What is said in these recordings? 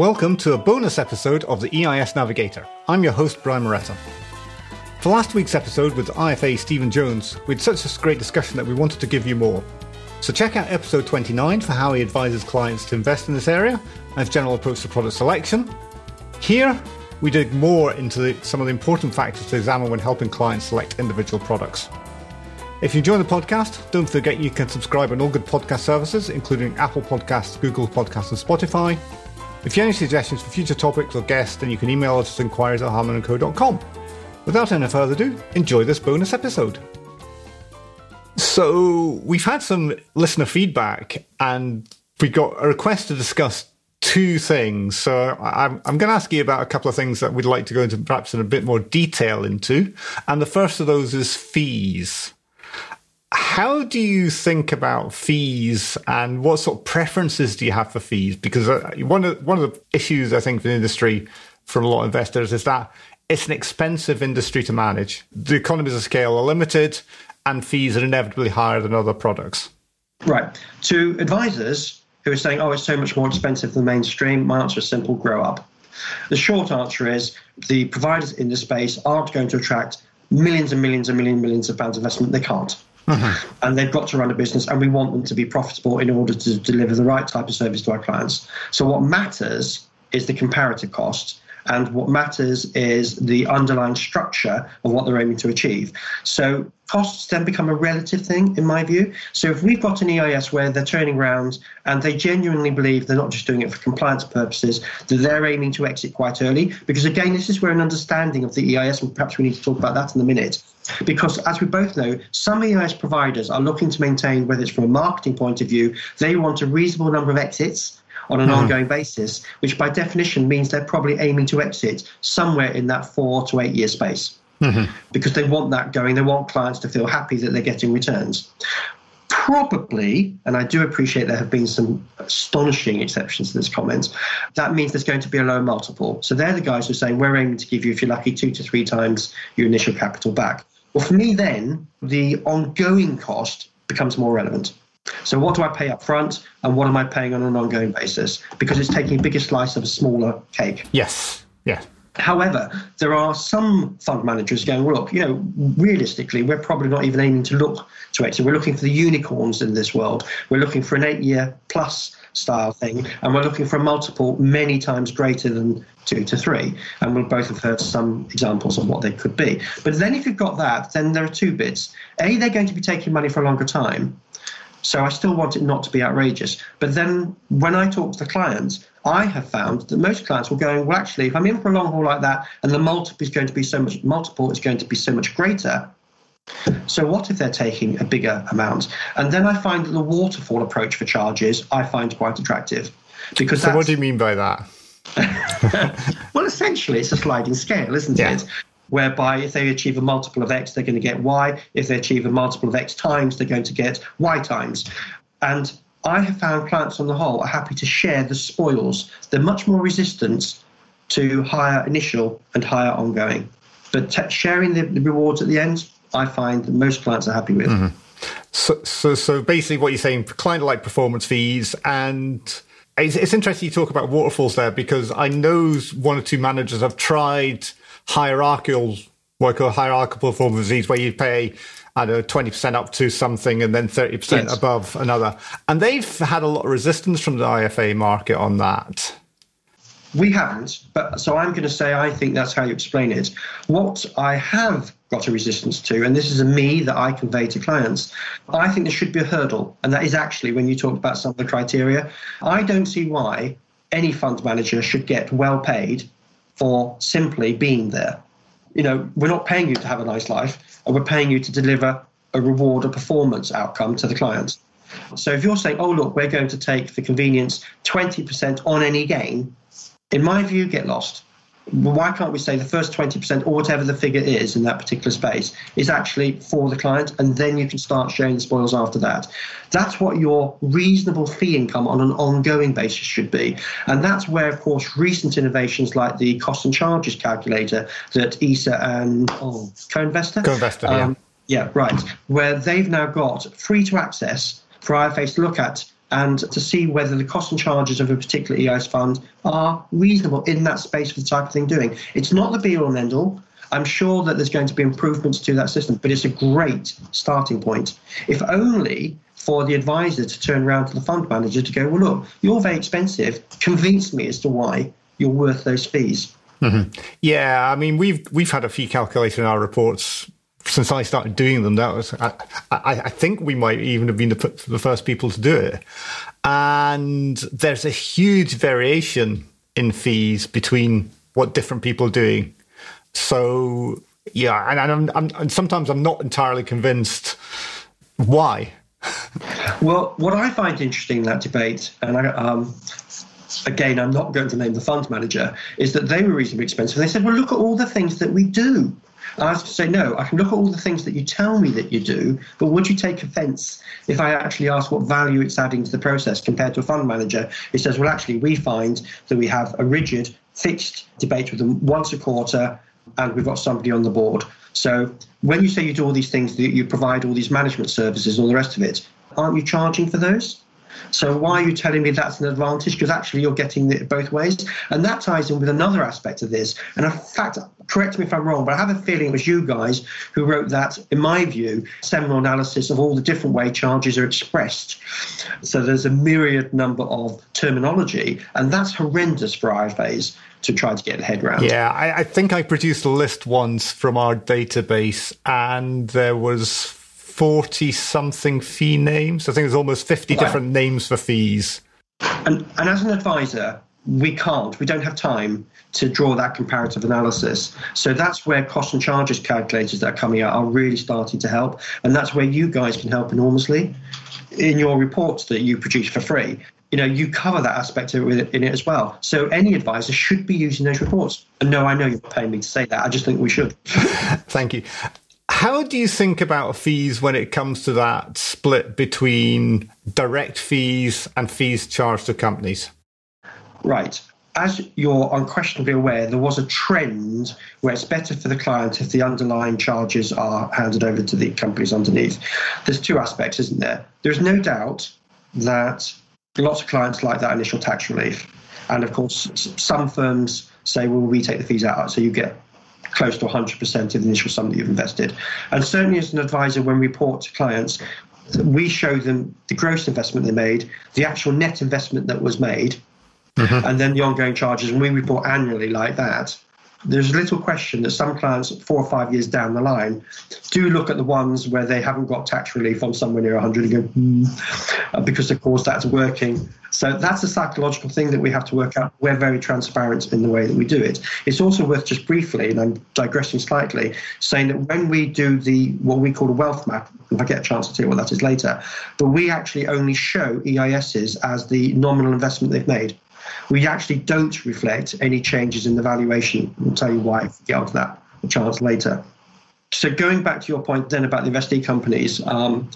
Welcome to a bonus episode of the EIS Navigator. I'm your host, Brian Moretta. For last week's episode with IFA Stephen Jones, we had such a great discussion that we wanted to give you more. So check out episode 29 for how he advises clients to invest in this area and his general approach to product selection. Here, we dig more into the, some of the important factors to examine when helping clients select individual products. If you enjoy the podcast, don't forget you can subscribe on all good podcast services, including Apple Podcasts, Google Podcasts, and Spotify. If you have any suggestions for future topics or guests, then you can email us at inquiries at hardmanandco.com. Without any further ado, enjoy this bonus episode. So, we've had some listener feedback and we got a request to discuss two things. So, I'm, I'm going to ask you about a couple of things that we'd like to go into perhaps in a bit more detail into. And the first of those is fees. How do you think about fees and what sort of preferences do you have for fees? Because uh, one of, one of the issues I think for the industry for a lot of investors is that it's an expensive industry to manage. The economies of scale are limited, and fees are inevitably higher than other products. Right. To advisors who are saying, oh, it's so much more expensive than mainstream, my answer is simple grow up. The short answer is the providers in this space aren't going to attract millions and millions and millions and millions of pounds investment. They can't. Mm-hmm. And they've got to run a business, and we want them to be profitable in order to deliver the right type of service to our clients. So, what matters is the comparative cost and what matters is the underlying structure of what they're aiming to achieve. So costs then become a relative thing, in my view. So if we've got an EIS where they're turning around and they genuinely believe they're not just doing it for compliance purposes, that they're aiming to exit quite early, because again, this is where an understanding of the EIS, and perhaps we need to talk about that in a minute, because as we both know, some EIS providers are looking to maintain, whether it's from a marketing point of view, they want a reasonable number of exits on an mm. ongoing basis, which by definition means they're probably aiming to exit somewhere in that four to eight year space. Mm-hmm. Because they want that going, they want clients to feel happy that they're getting returns. Probably, and I do appreciate there have been some astonishing exceptions to this comment, that means there's going to be a low multiple. So they're the guys who are saying, we're aiming to give you, if you're lucky, two to three times your initial capital back. Well, for me, then, the ongoing cost becomes more relevant. So what do I pay up front and what am I paying on an ongoing basis? Because it's taking a bigger slice of a smaller cake. Yes. Yeah. However, there are some fund managers going, well, look, you know, realistically, we're probably not even aiming to look to exit. We're looking for the unicorns in this world. We're looking for an eight year plus style thing, and we're looking for a multiple many times greater than two to three. And we'll both have heard some examples of what they could be. But then if you've got that, then there are two bits. A, they're going to be taking money for a longer time. So I still want it not to be outrageous. But then when I talk to the clients, I have found that most clients will going, well, actually, if I'm in for a long haul like that and the multiple is going to be so much multiple is going to be so much greater. So what if they're taking a bigger amount? And then I find that the waterfall approach for charges I find quite attractive. Because so what do you mean by that? well, essentially, it's a sliding scale, isn't yeah. it? Whereby if they achieve a multiple of X, they're going to get Y. If they achieve a multiple of X times, they're going to get Y times. And I have found clients on the whole are happy to share the spoils. They're much more resistant to higher initial and higher ongoing. But t- sharing the, the, rewards at the end, I find that most clients are happy with. Mm-hmm. So, so, so basically, what you're saying, client like performance fees and it's, it's, interesting you talk about waterfalls there because I know one or two managers have tried hierarchical, what I call hierarchical performance fees, where you pay, I don't know, 20% up to something and then 30% yes. above another. And they've had a lot of resistance from the IFA market on that. We haven't, but so I'm going to say I think that's how you explain it. What I have got a resistance to, and this is a me that I convey to clients, I think there should be a hurdle, and that is actually when you talk about some of the criteria. I don't see why any fund manager should get well paid for simply being there. You know, we're not paying you to have a nice life, and we're paying you to deliver a reward, a performance outcome to the client. So if you're saying, oh, look, we're going to take for convenience 20% on any gain, in my view, get lost why can't we say the first 20% or whatever the figure is in that particular space is actually for the client and then you can start sharing the spoils after that. That's what your reasonable fee income on an ongoing basis should be. And that's where of course recent innovations like the cost and charges calculator that ESA and oh, co-investor? Co-investor um, yeah. yeah right. Where they've now got free to access for IFAs to look at and to see whether the cost and charges of a particular EIS fund are reasonable in that space for the type of thing doing. It's not the be all and end all. I'm sure that there's going to be improvements to that system, but it's a great starting point. If only for the advisor to turn around to the fund manager to go, well, look, you're very expensive. Convince me as to why you're worth those fees. Mm-hmm. Yeah, I mean, we've we've had a fee calculator in our reports since I started doing them. That was, I, I, think we might even have been the, the first people to do it. And there's a huge variation in fees between what different people are doing. So yeah, and, and, I'm, I'm, and sometimes I'm not entirely convinced why. well, what I find interesting in that debate, and I, um, again, I'm not going to name the fund manager, is that they were reasonably expensive. They said, well, look at all the things that we do. I have to say, no, I can look at all the things that you tell me that you do, but would you take offence if I actually ask what value it's adding to the process compared to a fund manager He says, well, actually, we find that we have a rigid, fixed debate with them once a quarter, and we've got somebody on the board. So when you say you do all these things, that you provide all these management services, all the rest of it, aren't you charging for those? So why are you telling me that's an advantage? Because actually you're getting it both ways. And that ties in with another aspect of this. And in fact, correct me if I'm wrong, but I have a feeling it was you guys who wrote that, in my view, seminal analysis of all the different way charges are expressed. So there's a myriad number of terminology, and that's horrendous for IFAs to try to get a head around. Yeah, I, I think I produced a list once from our database, and there was 40 something fee names. I think there's almost 50 wow. different names for fees. And, and as an advisor, we can't, we don't have time to draw that comparative analysis. So that's where cost and charges calculators that are coming out are really starting to help. And that's where you guys can help enormously in your reports that you produce for free. You know, you cover that aspect of it in it as well. So any advisor should be using those reports. And no, I know you're paying me to say that. I just think we should. Thank you. How do you think about fees when it comes to that split between direct fees and fees charged to companies? Right. As you're unquestionably aware, there was a trend where it's better for the client if the underlying charges are handed over to the companies underneath. There's two aspects, isn't there? There's no doubt that lots of clients like that initial tax relief. And of course, some firms say, well, we take the fees out, so you get close to 100% of the initial sum that you've invested. And certainly as an advisor, when we report to clients, we show them the gross investment they made, the actual net investment that was made, mm-hmm. and then the ongoing charges. And we report annually like that. There's little question that some clients, four or five years down the line, do look at the ones where they haven't got tax relief on somewhere near 100 and go, hmm, because of course that's working so that's a psychological thing that we have to work out. We're very transparent in the way that we do it. It's also worth just briefly, and I'm digressing slightly, saying that when we do the what we call a wealth map, if I get a chance to tell you what that is later, but we actually only show EISs as the nominal investment they've made. We actually don't reflect any changes in the valuation. I'll tell you why if we get onto that chance later. So going back to your point then about the investee companies, um,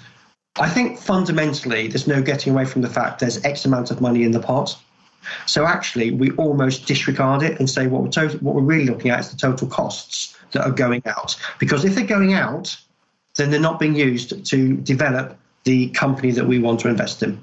I think fundamentally there's no getting away from the fact there's X amount of money in the pot. So actually, we almost disregard it and say what we're, what we're really looking at is the total costs that are going out. Because if they're going out, then they're not being used to develop the company that we want to invest in.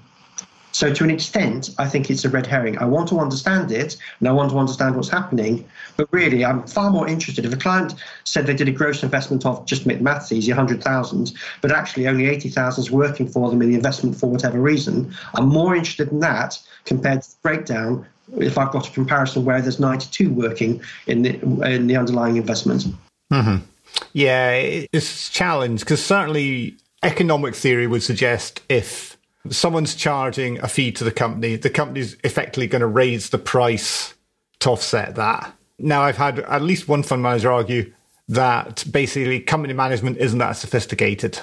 So, to an extent, I think it's a red herring. I want to understand it and I want to understand what's happening. But really, I'm far more interested. If a client said they did a gross investment of, just to make the maths easy, 100,000, but actually only 80,000 is working for them in the investment for whatever reason, I'm more interested in that compared to the breakdown if I've got a comparison where there's 92 working in the, in the underlying investment. Mm-hmm. Yeah, it's a challenge because certainly economic theory would suggest if someone's charging a fee to the company, the company's effectively going to raise the price to offset that. Now, I've had at least one fund manager argue that basically company management isn't that sophisticated.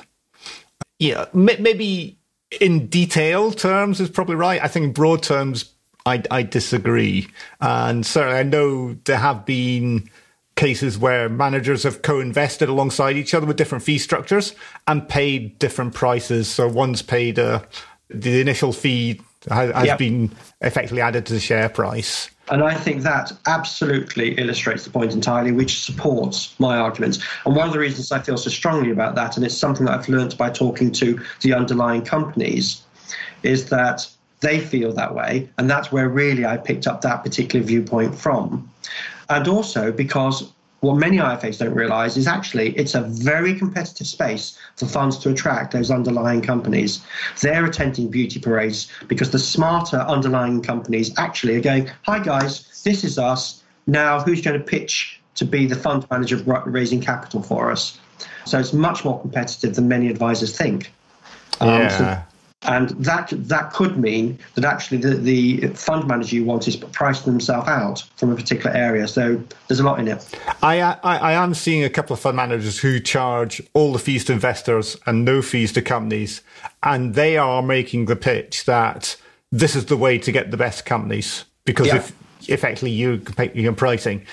Yeah, maybe in detail terms is probably right. I think in broad terms, I, I disagree. And certainly, I know there have been cases where managers have co-invested alongside each other with different fee structures and paid different prices. So one's paid a, the initial fee has, has yep. been effectively added to the share price. And I think that absolutely illustrates the point entirely, which supports my arguments. And one of the reasons I feel so strongly about that, and it's something that I've learned by talking to the underlying companies, is that they feel that way. And that's where really I picked up that particular viewpoint from. And also because what many IFAs don't realize is actually it's a very competitive space for funds to attract those underlying companies. They're attending beauty parades because the smarter underlying companies actually are going, Hi guys, this is us. Now who's going to pitch to be the fund manager raising capital for us? So it's much more competitive than many advisors think. Um, yeah. So and that that could mean that actually the, the fund manager you want is pricing themselves out from a particular area. So there's a lot in it. I, I, I am seeing a couple of fund managers who charge all the fees to investors and no fees to companies, and they are making the pitch that this is the way to get the best companies because yeah. if effectively you your pricing.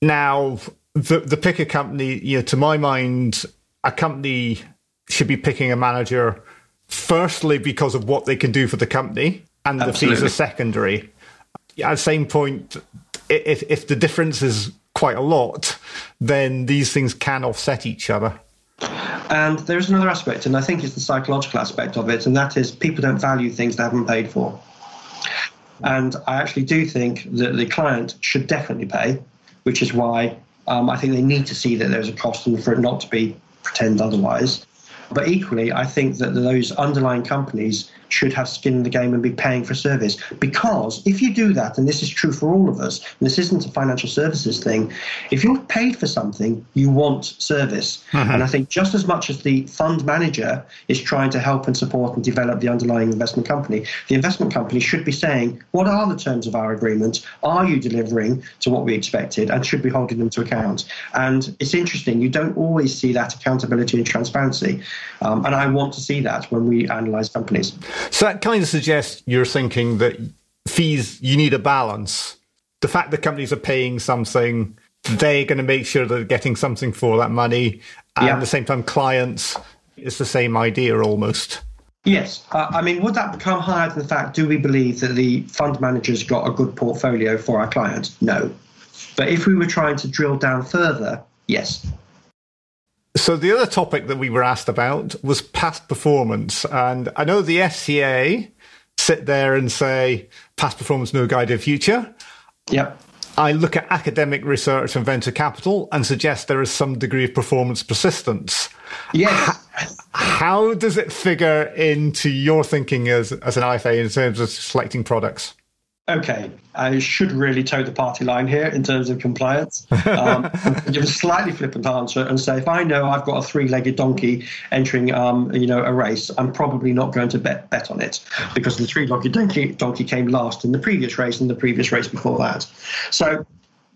Now the the pick a company, you know, to my mind, a company should be picking a manager firstly because of what they can do for the company, and Absolutely. the fees are secondary. At the same point, if if the difference is quite a lot, then these things can offset each other. And there's another aspect, and I think it's the psychological aspect of it, and that is people don't value things they haven't paid for. And I actually do think that the client should definitely pay, which is why um, I think they need to see that there's a cost and for it not to be pretend otherwise. But equally, I think that those underlying companies should have skin in the game and be paying for service. Because if you do that, and this is true for all of us, and this isn't a financial services thing, if you're paid for something, you want service. Mm-hmm. And I think just as much as the fund manager is trying to help and support and develop the underlying investment company, the investment company should be saying, what are the terms of our agreement? Are you delivering to what we expected? And should be holding them to account. And it's interesting, you don't always see that accountability and transparency. Um, and I want to see that when we analyze companies. So that kind of suggests you're thinking that fees, you need a balance. The fact that companies are paying something, they're going to make sure they're getting something for that money. And yeah. at the same time, clients, it's the same idea almost. Yes. Uh, I mean, would that become higher than the fact, do we believe that the fund manager's got a good portfolio for our clients? No. But if we were trying to drill down further, yes. So the other topic that we were asked about was past performance, and I know the FCA sit there and say past performance no guide of future. Yep. I look at academic research and venture capital and suggest there is some degree of performance persistence. Yes. How, does it figure into your thinking as, as an IFA in terms of selecting products? Okay, I should really toe the party line here in terms of compliance. Um, give a slightly flippant answer and say, if I know I've got a three-legged donkey entering, um, you know, a race, I'm probably not going to bet bet on it because the three-legged donkey donkey came last in the previous race and the previous race before that. So,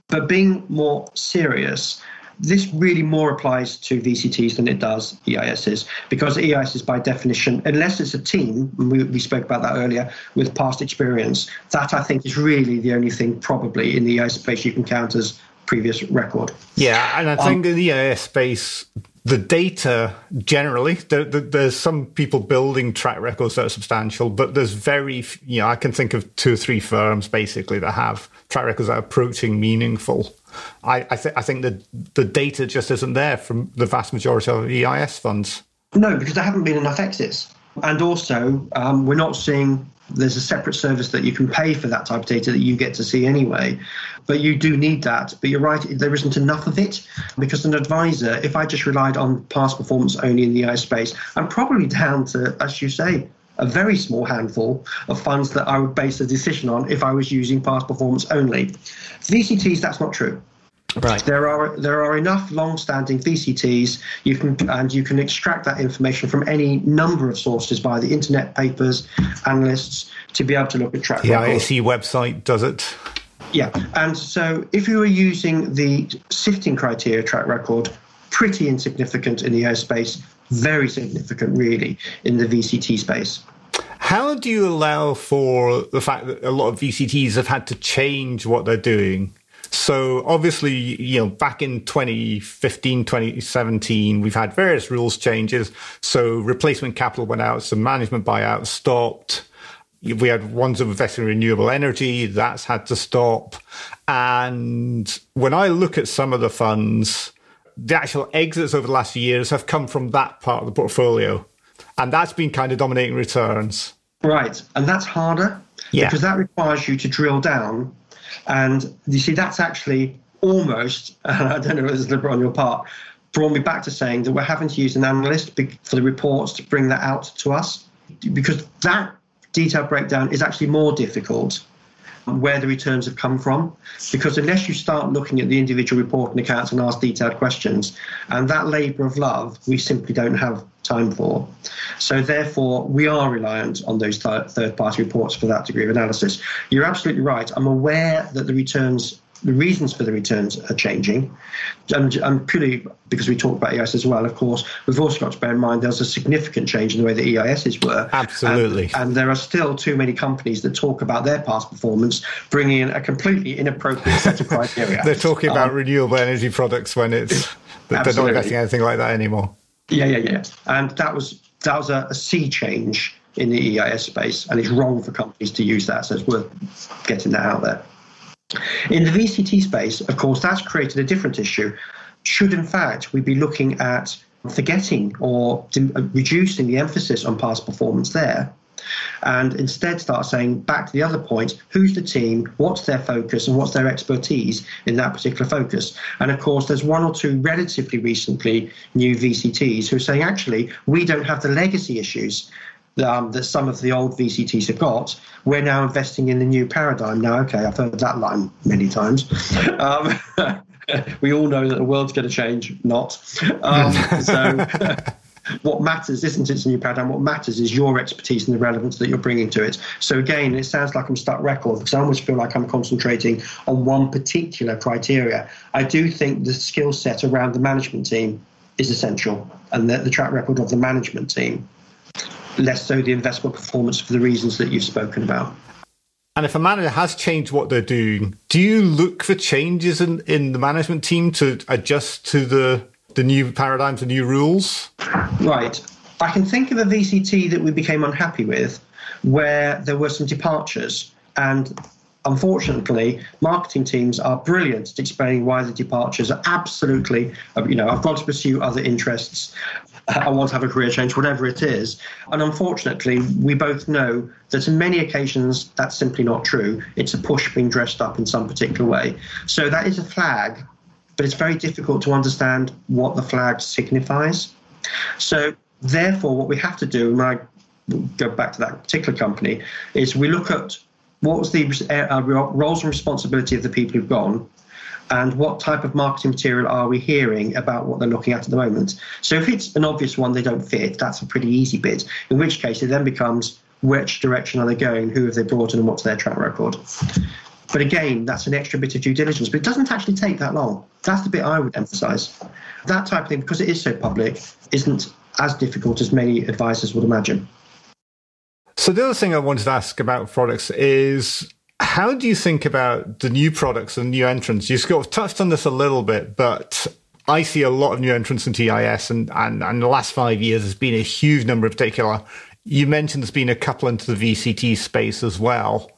but being more serious this really more applies to VCTs than it does EISs because EISs, by definition, unless it's a team, we, we spoke about that earlier, with past experience, that I think is really the only thing probably in the EIS space you can count as previous record. Yeah, and I think um, in the EIS space, the data generally there, there, there's some people building track records that are substantial but there's very you know i can think of two or three firms basically that have track records that are approaching meaningful I, I, th- I think that the data just isn't there from the vast majority of EIS funds. No, because there haven't been enough exits. And also, um, we're not seeing there's a separate service that you can pay for that type of data that you get to see anyway. But you do need that. But you're right, there isn't enough of it because an advisor, if I just relied on past performance only in the EIS space, I'm probably down to, as you say, a very small handful of funds that I would base a decision on if I was using past performance only. VCTs, that's not true. Right. There are there are enough long-standing VCTs you can and you can extract that information from any number of sources via the internet, papers, analysts to be able to look at track the. AIC website does it. Yeah, and so if you were using the sifting criteria track record, pretty insignificant in the air space, very significant really in the VCT space. How do you allow for the fact that a lot of VCTs have had to change what they're doing? So obviously, you know, back in 2015, 2017, we've had various rules changes. So replacement capital went out, some management buyouts stopped. We had ones of investing in renewable energy, that's had to stop. And when I look at some of the funds, the actual exits over the last few years have come from that part of the portfolio. And that's been kind of dominating returns. Right, and that's harder Yeah. because that requires you to drill down. And you see, that's actually almost, and I don't know if it's deliberate on your part, brought me back to saying that we're having to use an analyst for the reports to bring that out to us because that detailed breakdown is actually more difficult where the returns have come from. Because unless you start looking at the individual report and accounts and ask detailed questions and that labour of love we simply don't have time for. So therefore we are reliant on those th- third party reports for that degree of analysis. You're absolutely right. I'm aware that the returns the reasons for the returns are changing. And, and purely because we talked about EIS as well, of course, we've also got to bear in mind there's a significant change in the way the EISs were. Absolutely. And, and there are still too many companies that talk about their past performance, bringing in a completely inappropriate set of criteria. They're talking about Um, renewable energy products when it's they're not investing anything like that anymore. Yeah, yeah, yeah. And that was that was a, a sea change in the EIS space, and it's wrong for companies to use that. So it's worth getting that out there. In the VCT space, of course, that's created a different issue. Should, in fact, we be looking at forgetting or uh, reducing the emphasis on past performance there, and instead start saying back to the other point who's the team, what's their focus, and what's their expertise in that particular focus. And of course, there's one or two relatively recently new VCTs who are saying actually, we don't have the legacy issues. Um, that some of the old VCTs have got. We're now investing in the new paradigm. Now, okay, I've heard that line many times. Um, we all know that the world's going to change, not. Um, so, what matters isn't its a new paradigm. What matters is your expertise and the relevance that you're bringing to it. So again, it sounds like I'm stuck record because I almost feel like I'm concentrating on one particular criteria. I do think the skill set around the management team is essential, and the, the track record of the management team, less so the investment performance for the reasons that you've spoken about. And if a manager has changed what they're doing, do you look for changes in, in the management team to adjust to the the new paradigms, the new rules? Right. I can think of a VCT that we became unhappy with where there were some departures. And unfortunately, marketing teams are brilliant at explaining why the departures are absolutely, uh, you know, I've got to pursue other interests. Uh, I want to have a career change, whatever it is. And unfortunately, we both know that on many occasions that's simply not true. It's a push being dressed up in some particular way. So that is a flag, but it's very difficult to understand what the flag signifies. So, therefore, what we have to do, and I go back to that particular company, is we look at what was the uh, roles and responsibility of the people who've gone, and what type of marketing material are we hearing about what they're looking at at the moment. So, if it's an obvious one they don't fit, that's a pretty easy bit. In which case, it then becomes which direction are they going, who have they brought in, and what's their track record. But again, that's an extra bit of due diligence. But it doesn't actually take that long. That's the bit I would emphasise. That type of thing, because it is so public, isn't as difficult as many advisors would imagine. So the other thing I wanted to ask about products is how do you think about the new products and new entrants? You sort of touched on this a little bit, but I see a lot of new entrants in TIS, and, and, and the last five years has been a huge number in particular. You mentioned there's been a couple into the VCT space as well.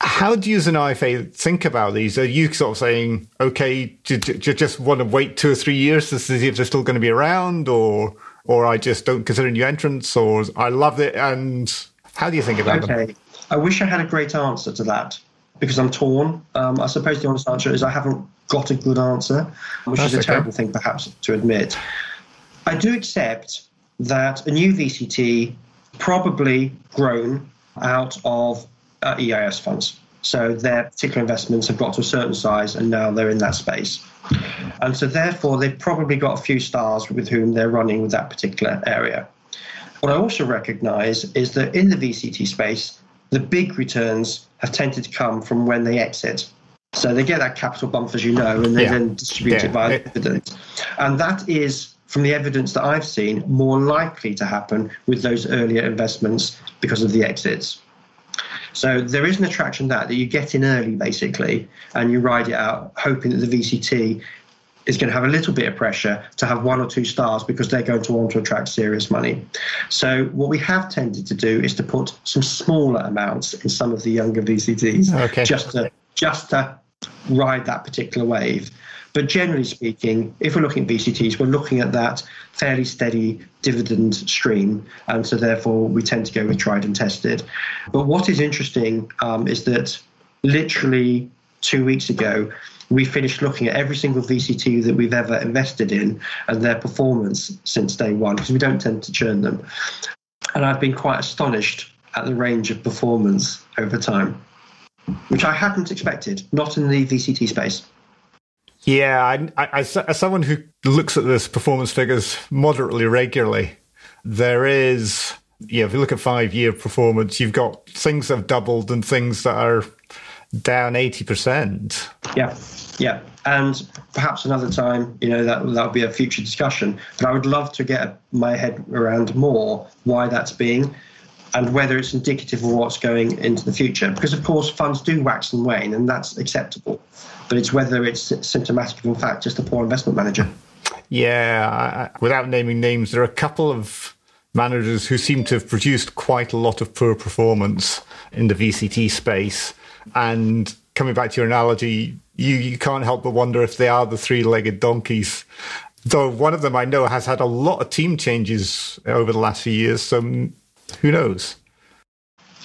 How do you as an IFA think about these? Are you sort of saying, okay, do, you just want to wait two or three years to see if they're still going to be around, or or I just don't consider new entrants, or I love it? And how do you think about them? Okay. I wish I had a great answer to that because I'm torn. Um, I suppose the honest answer is I haven't got a good answer, which That's is a okay. terrible thing perhaps to admit. I do accept that a new VCT probably grown out of uh, EIS funds. So their particular investments have got to a certain size and now they're in that space. And so therefore they've probably got a few stars with whom they're running with that particular area. What I also recognize is that in the VCT space, the big returns have tended to come from when they exit. So they get that capital bump, as you know, and they Yeah. then distribute Yeah. it via It- dividends. And that is, from the evidence that I've seen, more likely to happen with those earlier investments because of the exits. So there is an attraction that that you get in early, basically, and you ride it out, hoping that the VCT is going to have a little bit of pressure to have one or two stars because they're going to want to attract serious money. So what we have tended to do is to put some smaller amounts in some of the younger VCTs, Okay. just to just to ride that particular wave. But generally speaking, if we're looking at VCTs, we're looking at that fairly steady dividend stream, and so therefore we tend to go with tried and tested. But what is interesting um, is that literally two weeks ago, we finished looking at every single VCT that we've ever invested in and their performance since day one, because we don't tend to churn them. And I've been quite astonished at the range of performance over time, which I hadn't expected, not in the VCT space. Yeah, I, I, as someone who looks at this performance figures moderately regularly, there is, yeah, if you look at five year performance, you've got things that have doubled and things that are down 80%. Yeah, yeah. And perhaps another time, you know, that that'll be a future discussion. But I would love to get my head around more why that's being and whether it's indicative of what's going into the future. Because, of course, funds do wax and wane, and that's acceptable. But it's whether it's symptomatic of, in fact, just a poor investment manager. Yeah, I, without naming names, there are a couple of managers who seem to have produced quite a lot of poor performance in the VCT space. And coming back to your analogy, you, you can't help but wonder if they are the three legged donkeys. Though one of them I know has had a lot of team changes over the last few years. So who knows?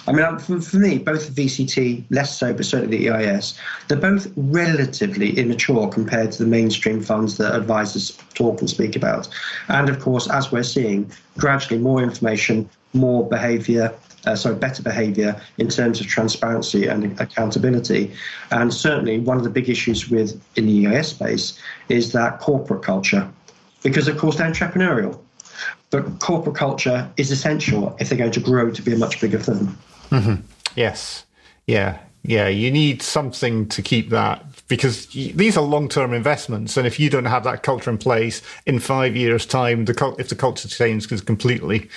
I mean, for, for, me, both the VCT, less so, but certainly the EIS, they're both relatively immature compared to the mainstream funds that advisors talk and speak about. And of course, as we're seeing, gradually more information, more behaviour, uh, sorry, better behaviour in terms of transparency and accountability. And certainly, one of the big issues with in the EIS space is that corporate culture, because of course they're entrepreneurial. But corporate culture is essential if they're going to grow to be a much bigger firm. Mm-hmm. Yes. Yeah. Yeah. You need something to keep that because these are long-term investments, and if you don't have that culture in place in five years' time, the if the culture changes completely,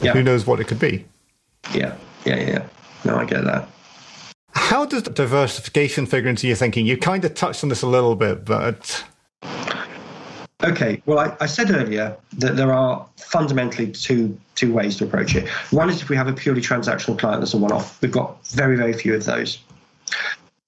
yeah. who knows what it could be? Yeah, yeah, yeah. No, I get that. How does diversification figure into your thinking? You kind of touched on this a little bit, but. Okay, well, I, I, said earlier that there are fundamentally two two ways to approach it. One is if we have a purely transactional client that's a one off. We've got very, very few of those.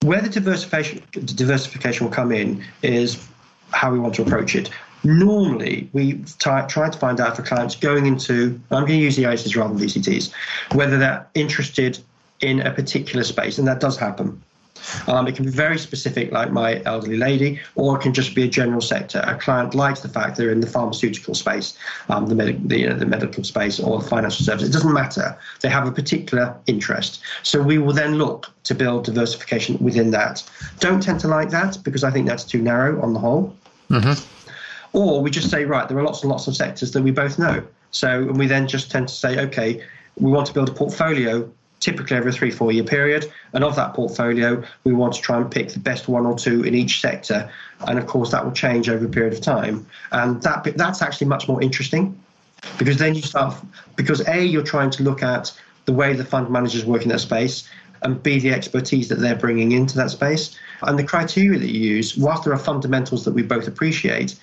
Where the diversification, diversification will come in is how we want to approach it. Normally, we try, try to find out for clients going into, I'm going to use the EISs rather than VCTs, whether they're interested in a particular space, and that does happen. Um, it can be very specific, like my elderly lady, or it can just be a general sector. A client likes the fact they're in the pharmaceutical space, um, the, med- the, you know, the medical space, or the financial services. It doesn't matter. They have a particular interest. So we will then look to build diversification within that. Don't tend to like that because I think that's too narrow on the whole. Mm-hmm. Or we just say, right, there are lots and lots of sectors that we both know. So we then just tend to say, okay, we want to build a portfolio typically over a three, four year period. And of that portfolio, we want to try and pick the best one or two in each sector. And of course, that will change over a period of time. And that that's actually much more interesting because then you start, because A, you're trying to look at the way the fund managers work in that space, and B, the expertise that they're bringing into that space. And the criteria that you use, whilst there are fundamentals that we both appreciate,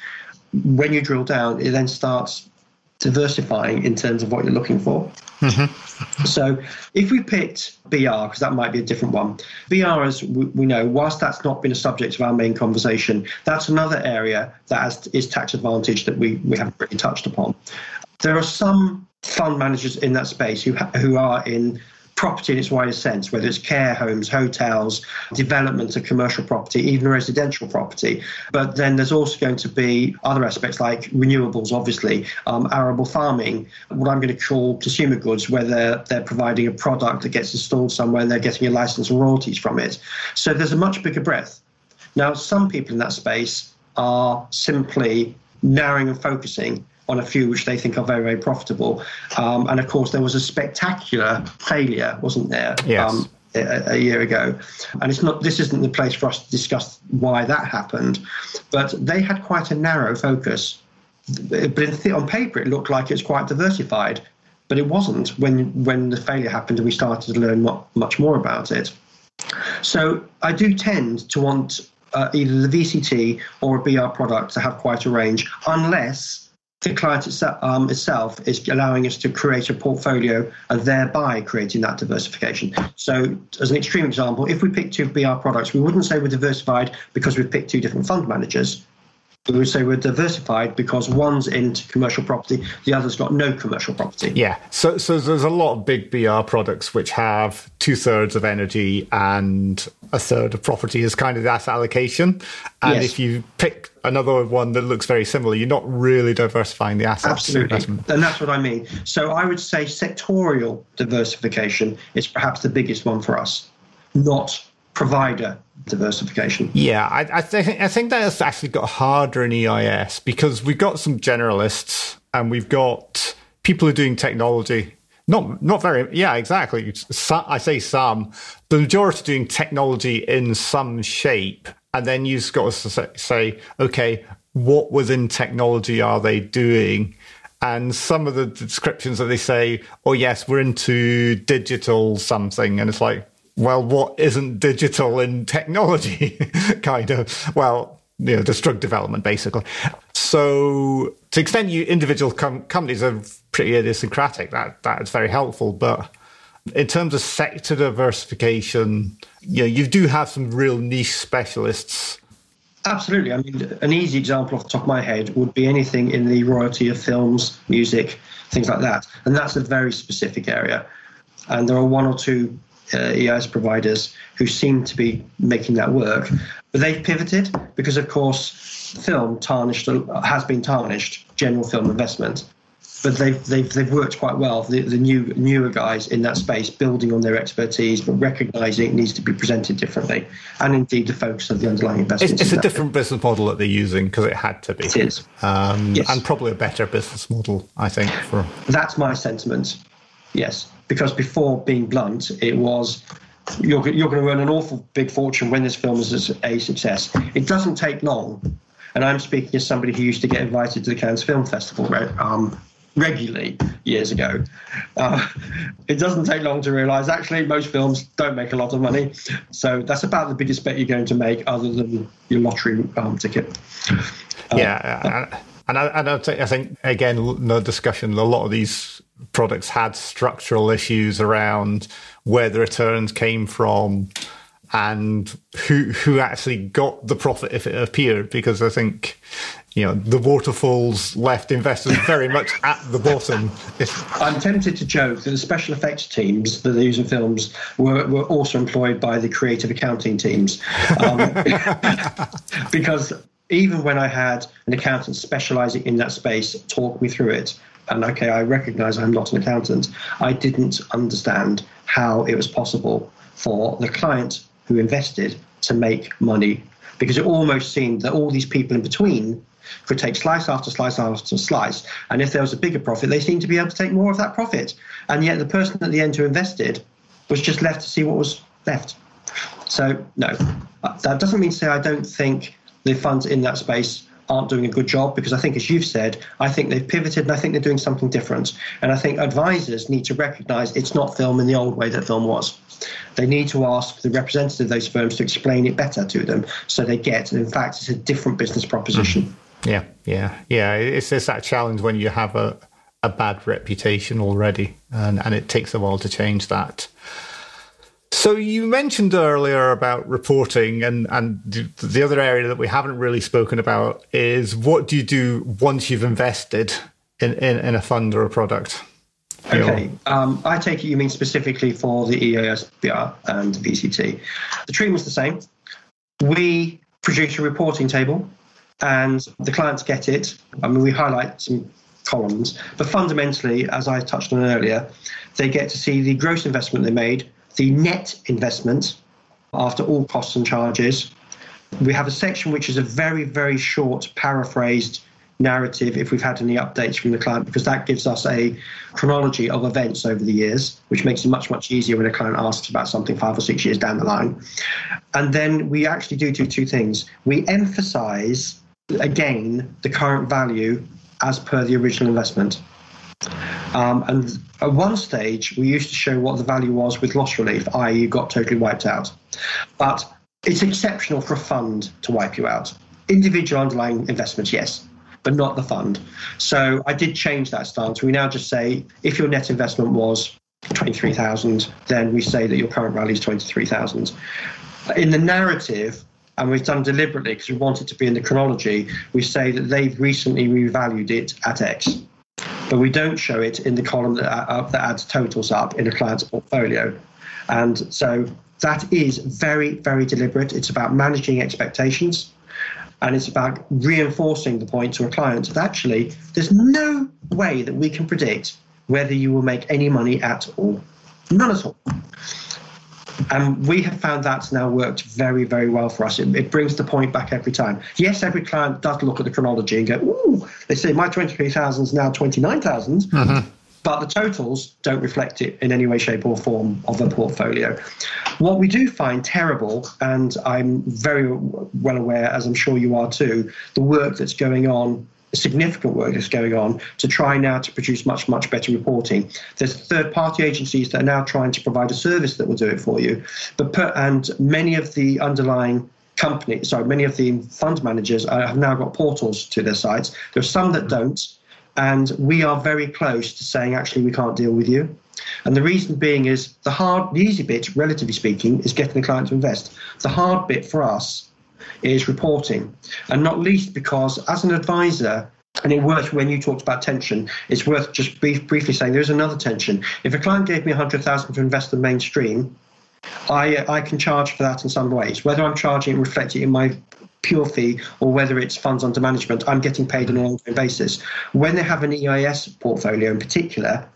when you drill down, it then starts diversifying in terms of what you're looking for. Mm-hmm. So if we picked BR, because that might be a different one, BR, as we know, whilst that's not been a subject of our main conversation, that's another area that has, is tax advantage that we, we haven't really touched upon. There are some fund managers in that space who, who are in property in its widest sense, whether it's care homes, hotels, development of commercial property, even residential property. But then there's also going to be other aspects like renewables, obviously, um, arable farming, what I'm going to call consumer goods, where they're, they're providing a product that gets installed somewhere and they're getting a license and royalties from it. So there's a much bigger breadth. Now, some people in that space are simply narrowing and focusing on a few which they think are very, very profitable. Um, and of course, there was a spectacular failure, wasn't there? Yes. Um, a, a, year ago, and it's not. This isn't the place for us to discuss why that happened, but they had quite a narrow focus. But on paper, it looked like it's quite diversified, but it wasn't when when the failure happened and we started to learn much more about it. So I do tend to want uh, either the VCT or a BR product to have quite a range, unless the client itself, um, itself is allowing us to create a portfolio and thereby creating that diversification. So, as an extreme example, if we pick two BR products, we wouldn't say we're diversified because we've picked two different fund managers. We would say we're diversified because one's into commercial property, the other's got no commercial property. Yeah. So, so there's a lot of big BR products which have two thirds of energy and a third of property as kind of that allocation. And yes. if you pick another one that looks very similar, you're not really diversifying the assets. Absolutely. And that's what I mean. So I would say sectorial diversification is perhaps the biggest one for us, not provider diversification. Yeah, I, I think I think that's actually got harder in EIS because we've got some generalists and we've got people who are doing technology. Not not very. Yeah, exactly. I say some. The majority doing technology in some shape, and then you've got to say, okay, what within technology are they doing? And some of the descriptions that they say, oh yes, we're into digital something, and it's like, well, what isn't digital in technology? kind of. Well, you know, just drug development, basically. So, to the extent you individual com- companies are pretty idiosyncratic, that that is very helpful. But in terms of sector diversification, you know, you do have some real niche specialists. Absolutely. I mean, an easy example off the top of my head would be anything in the royalty of films, music, things like that, and that's a very specific area. And there are one or two uh, EIS providers who seem to be making that work. But they've pivoted because, of course, film tarnished has been tarnished, general film investment. But they've, they've, they've worked quite well. The, the new newer guys in that space, building on their expertise, but recognizing it needs to be presented differently, and indeed the focus of the underlying investment. It's, it's a different business model that they're using because it had to be. It is, um, yes. and probably a better business model, I think. For that's my sentiment. Yes, because before being blunt, it was you're, you're going to earn an awful big fortune when this film is a success. It doesn't take long. And I'm speaking as somebody who used to get invited to the Cannes Film Festival um, regularly years ago. Uh, it doesn't take long to realise actually most films don't make a lot of money. So that's about the biggest bet you're going to make, other than your lottery um, ticket. Uh, yeah. And I, and I think, again, no discussion, a lot of these products had structural issues around where the returns came from and who who actually got the profit if it appeared because I think you know the waterfalls left investors very much at the bottom. I'm tempted to joke that the special effects teams that in films were, were also employed by the creative accounting teams um, because even when I had an accountant specializing in that space talk me through it, and okay, I recognize I'm not an accountant, I didn't understand how it was possible for the client who invested to make money because it almost seemed that all these people in between could take slice after slice after slice. And if there was a bigger profit, they seemed to be able to take more of that profit. And yet the person at the end who invested was just left to see what was left. So, no, uh, that doesn't mean to say I don't think the funds in that space aren't doing a good job because I think, as you've said, I think they've pivoted and I think they're doing something different. And I think advisors need to recognize it's not film in the old way that film was. They need to ask the representative of those firms to explain it better to them so they get, in fact, it's a different business proposition. Mm. Yeah, yeah, yeah. It's, it's that challenge when you have a, a bad reputation already and, and it takes a while to change that. So you mentioned earlier about reporting, and and the other area that we haven't really spoken about is what do you do once you've invested in in, in a fund or a product? Okay, um, I take it you mean specifically for the EIS, BR and VCT. The treatment's the same. We produce a reporting table, and the clients get it. I mean, we highlight some columns, but fundamentally, as I touched on earlier, they get to see the gross investment they made the net investment after all costs and charges. We have a section which is a very, very short, paraphrased narrative if we've had any updates from the client, because that gives us a chronology of events over the years, which makes it much, much easier when a client asks about something five or six years down the line. And then we actually do do two things. We emphasize, again, the current value as per the original investment. Um, and at one stage, we used to show what the value was with loss relief, i.e., you got totally wiped out. But it's exceptional for a fund to wipe you out. Individual underlying investments, yes. but not the fund. So I did change that stance. We now just say if your net investment was 23,000, then we say that your current value is 23,000. In the narrative, and we've done deliberately because we want it to be in the chronology, we say that they've recently revalued it at X. But we don't show it in the column that, uh, that adds totals up in a client's portfolio. And so that is very, very deliberate. It's about managing expectations and it's about reinforcing the point to a client that actually there's no way that we can predict whether you will make any money at all. None at all. And we have found that's now worked very, very well for us. It, it, brings the point back every time. Yes, every client does look at the chronology and go, ooh, they say my 23,000 is now 29,000. Mm-hmm but the totals don't reflect it in any way, shape, or form of a portfolio. What we do find terrible, and I'm very well aware, as I'm sure you are too, the work that's going on significant work that's going on to try now to produce much, much better reporting. There's third party agencies that are now trying to provide a service that will do it for you. But per, and many of the underlying companies, sorry, many of the fund managers have now got portals to their sites. There are some that mm-hmm. don't, and we are very close to saying, actually, we can't deal with you. And the reason being is the hard, the easy bit, relatively speaking, is getting the client to invest. The hard bit for us is reporting, and not least because as an advisor, and it worth when you talked about tension, it's worth just brief, briefly saying there's another tension. If a client gave me 100,000 to invest in mainstream, I, uh, I can charge for that in some ways. Whether I'm charging and reflecting in my pure fee or whether it's funds under management, I'm getting paid on an ongoing basis. When they have an EIS portfolio in particular,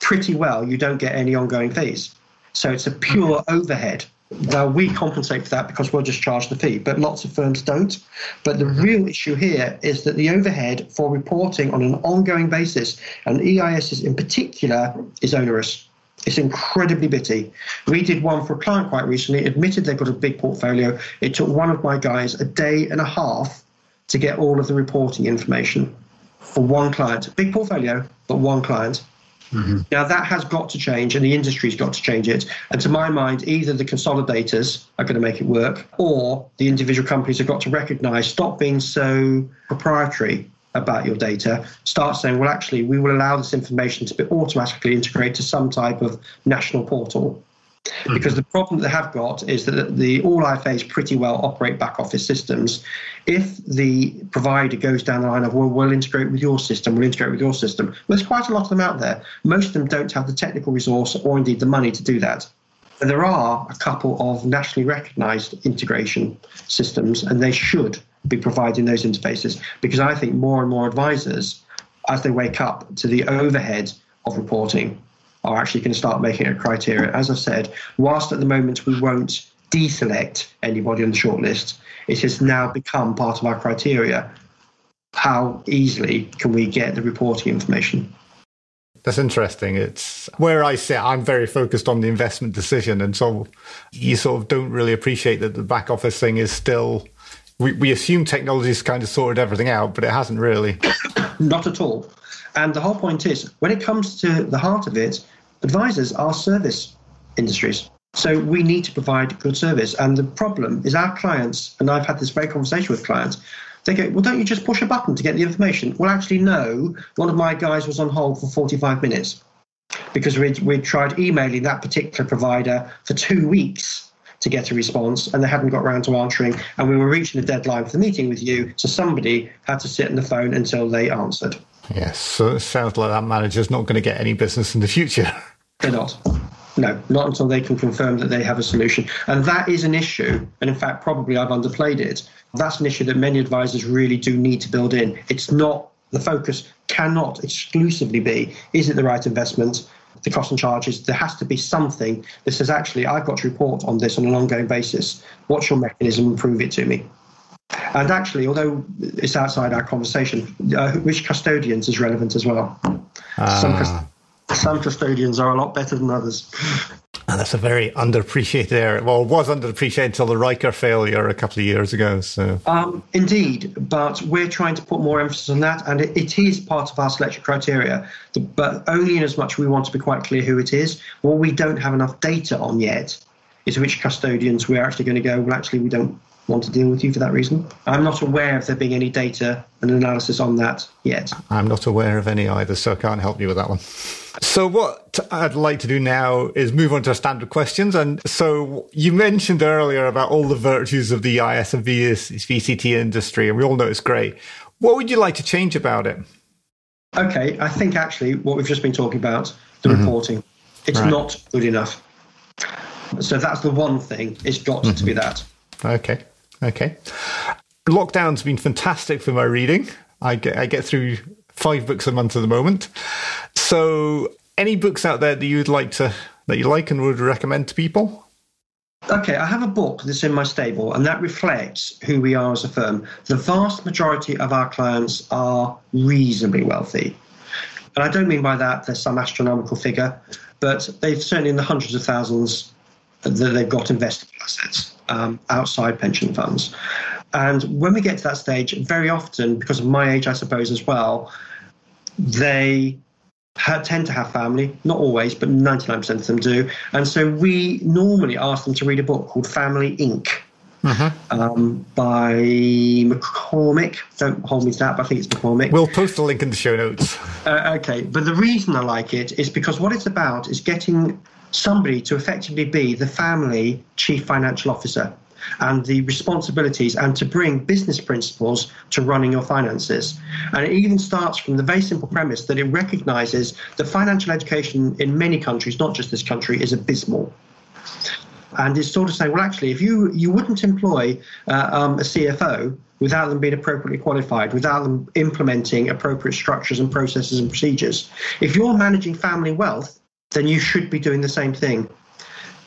pretty well you don't get any ongoing fees. So it's a pure overhead. Now we compensate for that because we'll just charge the fee, but lots of firms don't. But the real issue here is that the overhead for reporting on an ongoing basis, and EIS in particular, is onerous. It's incredibly bitty. We did one for a client quite recently, admitted they've got a big portfolio. It took one of my guys a day and a half to get all of the reporting information for one client. Big portfolio, but one client. Mm-hmm. Now that has got to change, and the industry's got to change it. And to my mind, either the consolidators are going to make it work, or the individual companies have got to recognise, stop being so proprietary about your data, start saying, well, actually, we will allow this information to be automatically integrated to some type of national portal. Mm-hmm. Because the problem they have got is that the all IFAs pretty well operate back office systems. If the provider goes down the line of, well, we'll integrate with your system, we'll integrate with your system, well, there's quite a lot of them out there. Most of them don't have the technical resource or indeed the money to do that. But there are a couple of nationally recognized integration systems, and they should be providing those interfaces because I think more and more advisors, as they wake up to the overhead of reporting, are actually going to start making a criteria. As I said, whilst at the moment we won't deselect anybody on the shortlist, it has now become part of our criteria. How easily can we get the reporting information? That's interesting. It's where I sit. I'm very focused on the investment decision, and so you sort of don't really appreciate that the back office thing is still we, we assume technology's kind of sorted everything out, but it hasn't really. Not at all. And the whole point is, when it comes to the heart of it, advisors are service industries. So we need to provide good service. And the problem is our clients, and I've had this very conversation with clients, they go, well, don't you just push a button to get the information? Well, actually, no. One of my guys was on hold for 45 minutes because we'd, we'd tried emailing that particular provider for two weeks to get a response, and they hadn't got around to answering. And we were reaching the deadline for the meeting with you, so somebody had to sit on the phone until they answered. Yes, so it sounds like that manager's not going to get any business in the future. They're not. No, not until they can confirm that they have a solution. And that is an issue. And in fact, probably I've underplayed it. That's an issue that many advisors really do need to build in. It's not the focus cannot exclusively be is it the right investment? the cost and charges, there has to be something that says, actually, I've got to report on this on an ongoing basis. What's your mechanism? Prove it to me. And actually, although it's outside our conversation, uh, which custodians is relevant as well. Uh. Some, some custodians are a lot better than others. And that's a very underappreciated area. Well, it was underappreciated until the Reyker failure a couple of years ago. So, um, indeed, but we're trying to put more emphasis on that, and it, it is part of our selection criteria. But only in as much we want to be quite clear who it is. What we don't have enough data on yet is which custodians we're actually going to go. Well, actually, we don't want to deal with you for that reason. I'm not aware of there being any data and analysis on that yet. I'm not aware of any either, so I can't help you with that one. So, what I'd like to do now is move on to our standard questions. And so, you mentioned earlier about all the virtues of the EIS and VCT industry, and we all know it's great. What would you like to change about it? Okay, I think actually what we've just been talking about, the mm-hmm. reporting, it's right. not good enough. So that's the one thing. It's got mm-hmm. to be that. Okay. Okay. Lockdown's been fantastic for my reading. I get I get through five books a month at the moment. So, any books out there that you'd like to that you like and would recommend to people? Okay, I have a book that's in my stable, and that reflects who we are as a firm. The vast majority of our clients are reasonably wealthy. And I don't mean by that there's some astronomical figure, but they've certainly in the hundreds of thousands that they've got invested assets um, outside pension funds. And when we get to that stage, very often, because of my age, I suppose, as well, they tend to have family, not always, but 99% of them do. And so we normally ask them to read a book called Family Inc. Uh-huh. Um, by McCormick. Don't hold me to that, but I think it's McCormick. We'll post the link in the show notes. Uh, okay, but the reason I like it is because what it's about is getting somebody to effectively be the family chief financial officer and the responsibilities and to bring business principles to running your finances. And it even starts from the very simple premise that it recognizes that financial education in many countries, not just this country, is abysmal. And it's sort of saying, well, actually, if you, you wouldn't employ uh, um, a CFO without them being appropriately qualified, without them implementing appropriate structures and processes and procedures, if you're managing family wealth, then you should be doing the same thing.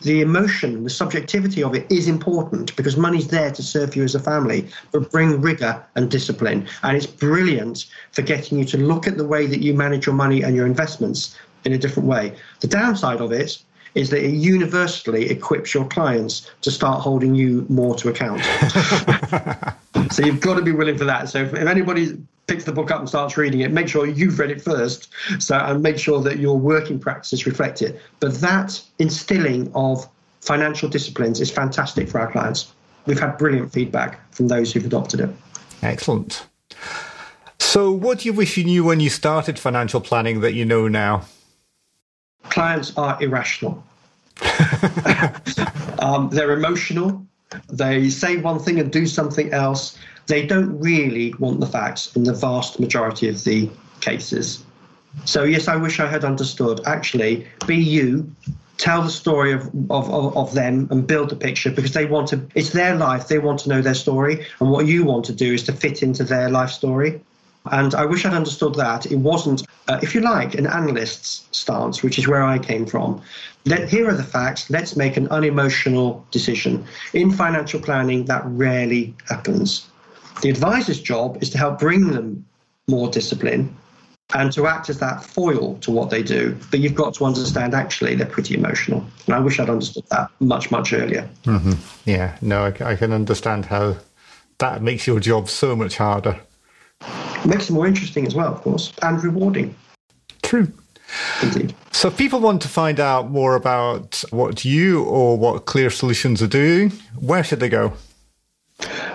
The emotion, the subjectivity of it is important because money's there to serve you as a family, but bring rigor and discipline. And it's brilliant for getting you to look at the way that you manage your money and your investments in a different way. The downside of it is that it universally equips your clients to start holding you more to account. so you've got to be willing for that. So if, if anybody picks the book up and starts reading it, make sure you've read it first. So and make sure that your working practices reflect it. But that instilling of financial disciplines is fantastic for our clients. We've had brilliant feedback from those who've adopted it. Excellent. So, what do you wish you knew when you started financial planning that you know now? Clients are irrational. um, they're emotional. They say one thing and do something else. They don't really want the facts in the vast majority of the cases. So, yes, I wish I had understood. Actually, be you, tell the story of, of, of, of, them and build the picture because they want to, it's their life, they want to know their story. And what you want to do is to fit into their life story. And I wish I'd understood that. It wasn't, uh, if you like, an analyst's stance, which is where I came from. Let, here are the facts. Let's make an unemotional decision. In financial planning, that rarely happens. The advisor's job is to help bring them more discipline and to act as that foil to what they do. But you've got to understand actually they're pretty emotional. And I wish I'd understood that much, much earlier. Mm-hmm. Yeah, no, I, I can understand how that makes your job so much harder. Makes it more interesting as well, of course, and rewarding. True. Indeed. So, if people want to find out more about what you or what Clear Solutions are doing, where should they go?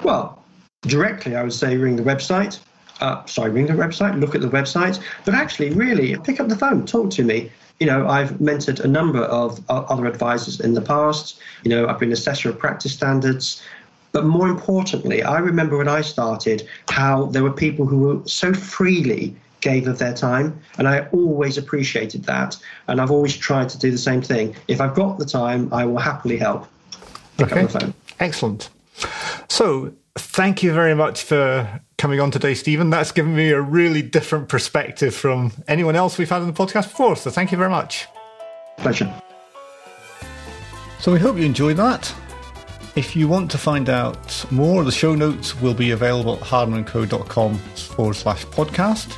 Well, directly, I would say ring the website. Uh, sorry, ring the website, look at the website, but actually, really, pick up the phone, talk to me. You know, I've mentored a number of other advisors in the past. You know, I've been assessor of practice standards. But more importantly, I remember when I started how there were people who were so freely gave of their time, and I always appreciated that. And I've always tried to do the same thing. If I've got the time, I will happily help. Pick okay, excellent. So, thank you very much for coming on today, Stephen. That's given me a really different perspective from anyone else we've had on the podcast before. So, thank you very much. Pleasure. So, we hope you enjoyed that. If you want to find out more, the show notes will be available at hardmanandco.com forward slash podcast.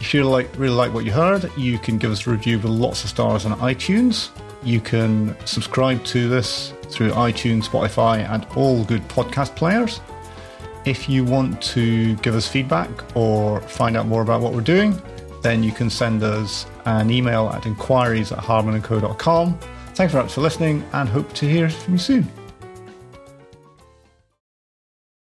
If you like, really like what you heard, you can give us a review with lots of stars on iTunes. You can subscribe to this through iTunes, Spotify, and all good podcast players. If you want to give us feedback or find out more about what we're doing, then you can send us an email at inquiries at hardmanandco.com. Thanks very much for listening and hope to hear from you soon.